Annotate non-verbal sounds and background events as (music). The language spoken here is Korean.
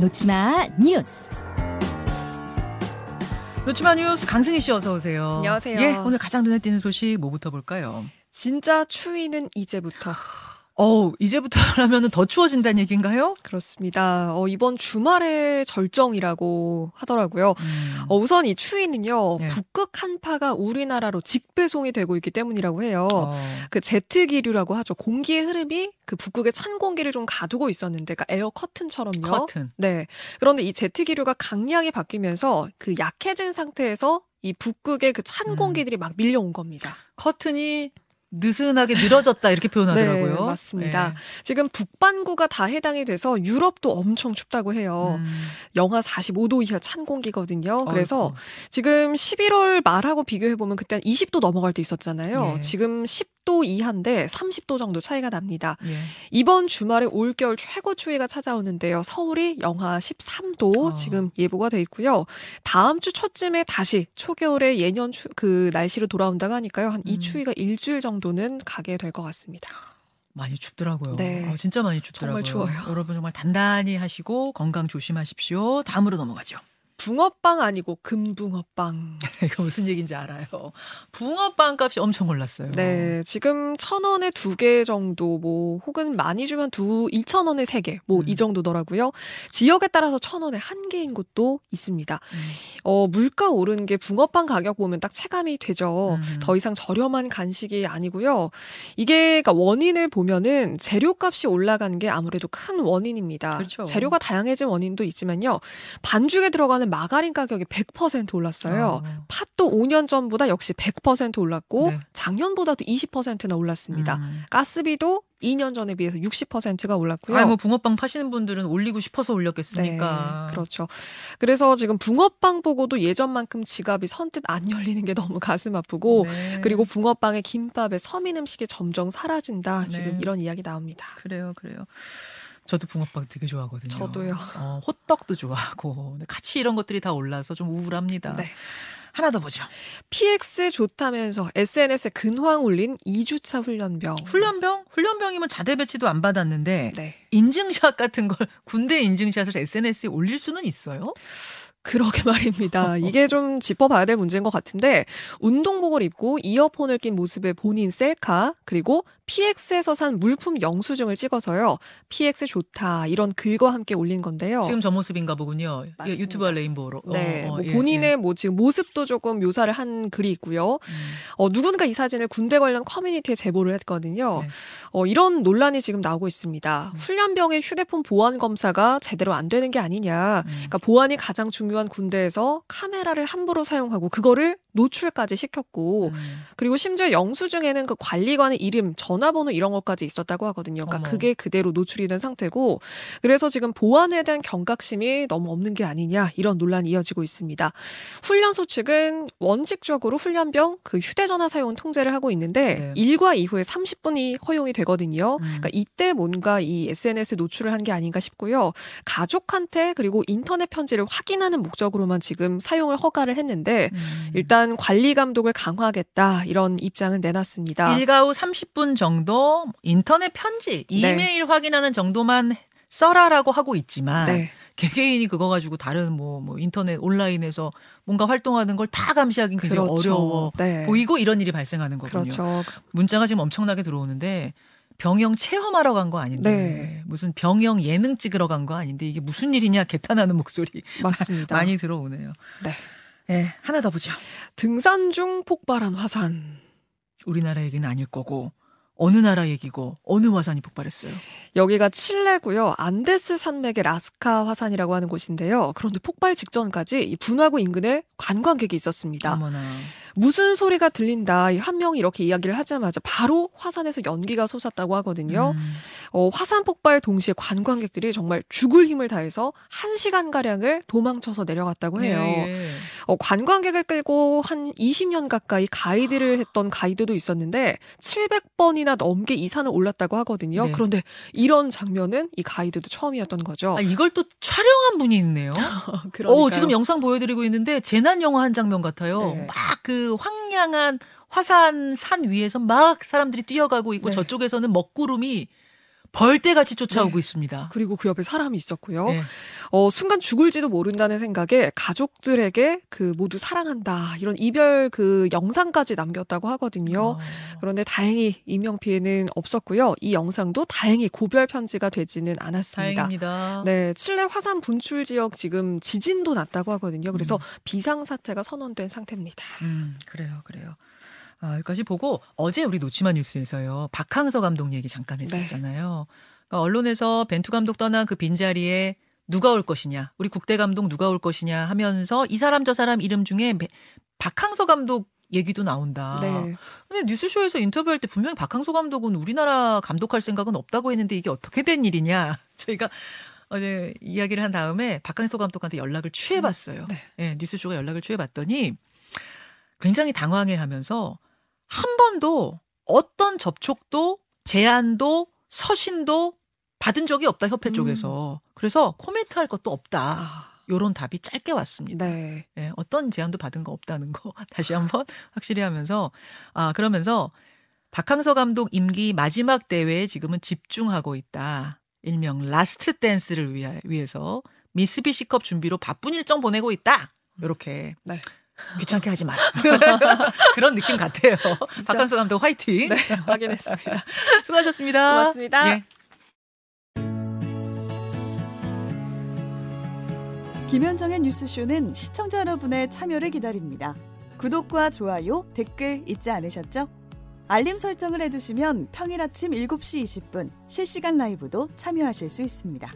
놓치마 뉴스. 놓치마 뉴스 강승희 씨 어서 오세요. 안녕하세요. 예, 오늘 가장 눈에 띄는 소식 뭐부터 볼까요? 진짜 추위는 이제부터. 어우, 이제부터라면 (laughs) 더 추워진다는 얘기인가요? 그렇습니다. 어, 이번 주말에 절정이라고 하더라고요. 음. 어, 우선 이 추위는요, 네. 북극 한파가 우리나라로 직배송이 되고 있기 때문이라고 해요. 어. 그 제트 기류라고 하죠. 공기의 흐름이 그 북극의 찬 공기를 좀 가두고 있었는데, 그러니까 에어 커튼처럼요. 커튼. 네. 그런데 이 제트 기류가 강약이 바뀌면서 그 약해진 상태에서 이 북극의 그찬 음. 공기들이 막 밀려온 겁니다. 커튼이 느슨하게 늘어졌다 이렇게 표현하더라고요. (laughs) 네, 맞습니다. 예. 지금 북반구가 다 해당이 돼서 유럽도 엄청 춥다고 해요. 음. 영하 45도 이하 찬 공기거든요. 그래서 어이구. 지금 11월 말하고 비교해 보면 그때 20도 넘어갈 때 있었잖아요. 예. 지금 10도 이하인데 30도 정도 차이가 납니다. 예. 이번 주말에 올겨울 최고 추위가 찾아오는데요. 서울이 영하 13도 어. 지금 예보가 돼 있고요. 다음 주 초쯤에 다시 초겨울에 예년 추, 그 날씨로 돌아온다고 하니까요. 한이 음. 추위가 일주일 정도 는 가게 될 것 같습니다. 많이 춥더라고요. 네. 어, 진짜 많이 춥더라고요. 정말 추워요. 여러분 정말 단단히 하시고 건강 조심하십시오. 다음으로 넘어가죠. 붕어빵 아니고 금붕어빵. (laughs) 이거 무슨 얘기인지 알아요. 붕어빵 값이 엄청 올랐어요. 네, 지금 천 원에 두 개 정도, 뭐, 혹은 많이 주면 두, 이천 원에 세 개, 뭐, 음. 이 정도더라고요. 지역에 따라서 천 원에 한 개인 곳도 있습니다. 음. 어, 물가 오른 게 붕어빵 가격 보면 딱 체감이 되죠. 음. 더 이상 저렴한 간식이 아니고요. 이게, 그러니까 원인을 보면은 재료값이 올라간 게 아무래도 큰 원인입니다. 그렇죠. 재료가 다양해진 원인도 있지만요. 반죽에 들어가는 마가린 가격이 100% 올랐어요. 어. 팥도 5년 전보다 역시 100% 올랐고 네. 작년보다도 20%나 올랐습니다. 음. 가스비도 2년 전에 비해서 60%가 올랐고요. 아뭐 붕어빵 파시는 분들은 올리고 싶어서 올렸겠습니까? 네, 그렇죠. 그래서 지금 붕어빵 보고도 예전만큼 지갑이 선뜻 안 열리는 게 너무 가슴 아프고 네. 그리고 붕어빵에 김밥에 서민 음식이 점점 사라진다. 지금 네. 이런 이야기 나옵니다. 그래요, 그래요. 저도 붕어빵 되게 좋아하거든요. 저도요. 어, 호떡도 좋아하고 같이 이런 것들이 다 올라서 좀 우울합니다. 네. 하나 더 보죠. PX 좋다면서 SNS에 근황 올린 2주차 훈련병. 훈련병? 훈련병이면 자대 배치도 안 받았는데 네. 인증샷 같은 걸 (laughs) 군대 인증샷을 SNS에 올릴 수는 있어요? 그러게 말입니다. 이게 좀 짚어봐야 될 문제인 것 같은데 운동복을 입고 이어폰을 낀 모습의 본인 셀카 그리고 PX에서 산 물품 영수증을 찍어서요. PX 좋다 이런 글과 함께 올린 건데요. 지금 저 모습인가 보군요. 예. 유튜브와 레인보우로. 네, 어, 어, 뭐 예, 본인의 예. 뭐 지금 모습도 조금 묘사를 한 글이 있고요. 음. 어, 누군가 이 사진을 군대 관련 커뮤니티에 제보를 했거든요. 네. 어, 이런 논란이 지금 나오고 있습니다. 음. 훈련병의 휴대폰 보안 검사가 제대로 안 되는 게 아니냐. 음. 그러니까 보안이 가장 중요한 군대에서 카메라를 함부로 사용하고 그거를 노출까지 시켰고 음. 그리고 심지어 영수증에는 그 관리관의 이름, 전화번호 이런 것까지 있었다고 하거든요. 그러니까 어머. 그게 그대로 노출이 된 상태고 그래서 지금 보안에 대한 경각심이 너무 없는 게 아니냐 이런 논란이 이어지고 있습니다. 훈련소 측은 원칙적으로 훈련병 그 휴대전화 사용 통제를 하고 있는데 네. 일과 이후에 30분이 허용이 되거든요. 음. 그러니까 이때 뭔가 이 SNS 노출을 한 게 아닌가 싶고요. 가족한테 그리고 인터넷 편지를 확인하는 목적으로만 지금 사용을 허가를 했는데 음. 일단 관리 감독을 강화하겠다 이런 입장을 내놨습니다. 일과 후 30분 정도 인터넷 편지, 네. 이메일 확인하는 정도만 써라라고 하고 있지만 네. 개개인이 그거 가지고 다른 뭐, 뭐 인터넷 온라인에서 뭔가 활동하는 걸 다 감시하기는 굉장히 그렇죠. 어려워 네. 보이고 이런 일이 발생하는 거군요. 그렇죠. 문자가 지금 엄청나게 들어오는데 병영 체험하러 간 거 아닌데 네. 무슨 병영 예능 찍으러 간 거 아닌데 이게 무슨 일이냐 개탄하는 목소리 (laughs) 맞습니다. 많이 들어오네요. 네. 네, 하나 더 보죠. 등산 중 폭발한 화산. 우리나라 얘기는 아닐 거고 어느 나라 얘기고 어느 화산이 폭발했어요. 여기가 칠레고요. 안데스 산맥의 라스카 화산이라고 하는 곳인데요. 그런데 폭발 직전까지 이 분화구 인근에 관광객이 있었습니다. 어머나. 무슨 소리가 들린다. 이한 명이 이렇게 이야기를 하자마자 바로 화산에서 연기가 솟았다고 하거든요. 음. 어, 화산 폭발 동시에 관광객들이 정말 죽을 힘을 다해서 한 시간 가량을 도망쳐서 내려갔다고 해요. 예, 예. 어, 관광객을 끌고 한 20년 가까이 가이드를 했던 가이드도 있었는데 700번이나 넘게 이 산을 올랐다고 하거든요. 네. 그런데 이런 장면은 이 가이드도 처음이었던 거죠. 아, 이걸 또 촬영한 분이 있네요. (laughs) 어, 지금 영상 보여드리고 있는데 재난 영화 한 장면 같아요. 네. 막그 황량한 화산 산 위에서 막 사람들이 뛰어가고 있고 네. 저쪽에서는 먹구름이 벌떼같이 쫓아오고 네. 있습니다. 그리고 그 옆에 사람이 있었고요. 네. 어, 순간 죽을지도 모른다는 생각에 가족들에게 그 모두 사랑한다. 이런 이별 그 영상까지 남겼다고 하거든요. 어. 그런데 다행히 인명 피해는 없었고요. 이 영상도 다행히 고별 편지가 되지는 않았습니다. 다행입니다. 네, 칠레 화산 분출 지역 지금 지진도 났다고 하거든요. 그래서 음. 비상 사태가 선언된 상태입니다. 음, 그래요, 그래요. 아, 여기까지 보고 어제 우리 노치마 뉴스에서요. 박항서 감독 얘기 잠깐 네. 했었잖아요. 그러니까 언론에서 벤투 감독 떠난 그 빈자리에 누가 올 것이냐, 우리 국대 감독 누가 올 것이냐 하면서 이 사람 저 사람 이름 중에 베- 박항서 감독 얘기도 나온다. 네. 근데 뉴스쇼에서 인터뷰할 때 분명히 박항서 감독은 우리나라 감독할 생각은 없다고 했는데 이게 어떻게 된 일이냐. (laughs) 저희가 어제 이야기를 한 다음에 박항서 감독한테 연락을 취해봤어요. 네. 예, 뉴스쇼가 연락을 취해봤더니 굉장히 당황해 하면서 한 번도 어떤 접촉도 제안도 서신도 받은 적이 없다, 협회 음. 쪽에서. 그래서 코멘트 할 것도 없다. 아, 요런 답이 짧게 왔습니다. 네. 예, 어떤 제안도 받은 거 없다는 거 (laughs) 다시 한번 확실히 하면서 아 그러면서 박항서 감독 임기 마지막 대회에 지금은 집중하고 있다. 일명 last dance를 위하, 위해서 미쓰비시컵 준비로 바쁜 일정 보내고 있다. 이렇게 네. 귀찮게 하지 마. (laughs) 그런 느낌 같아요. (laughs) 박항서 감독 화이팅. 네, 확인했습니다. (laughs) 수고하셨습니다. 고맙습니다. 예. 김현정의 뉴스쇼는 시청자 여러분의 참여를 기다립니다. 구독과 좋아요, 댓글 잊지 않으셨죠? 알림 설정을 해두시면 평일 아침 7시 20분 실시간 라이브도 참여하실 수 있습니다.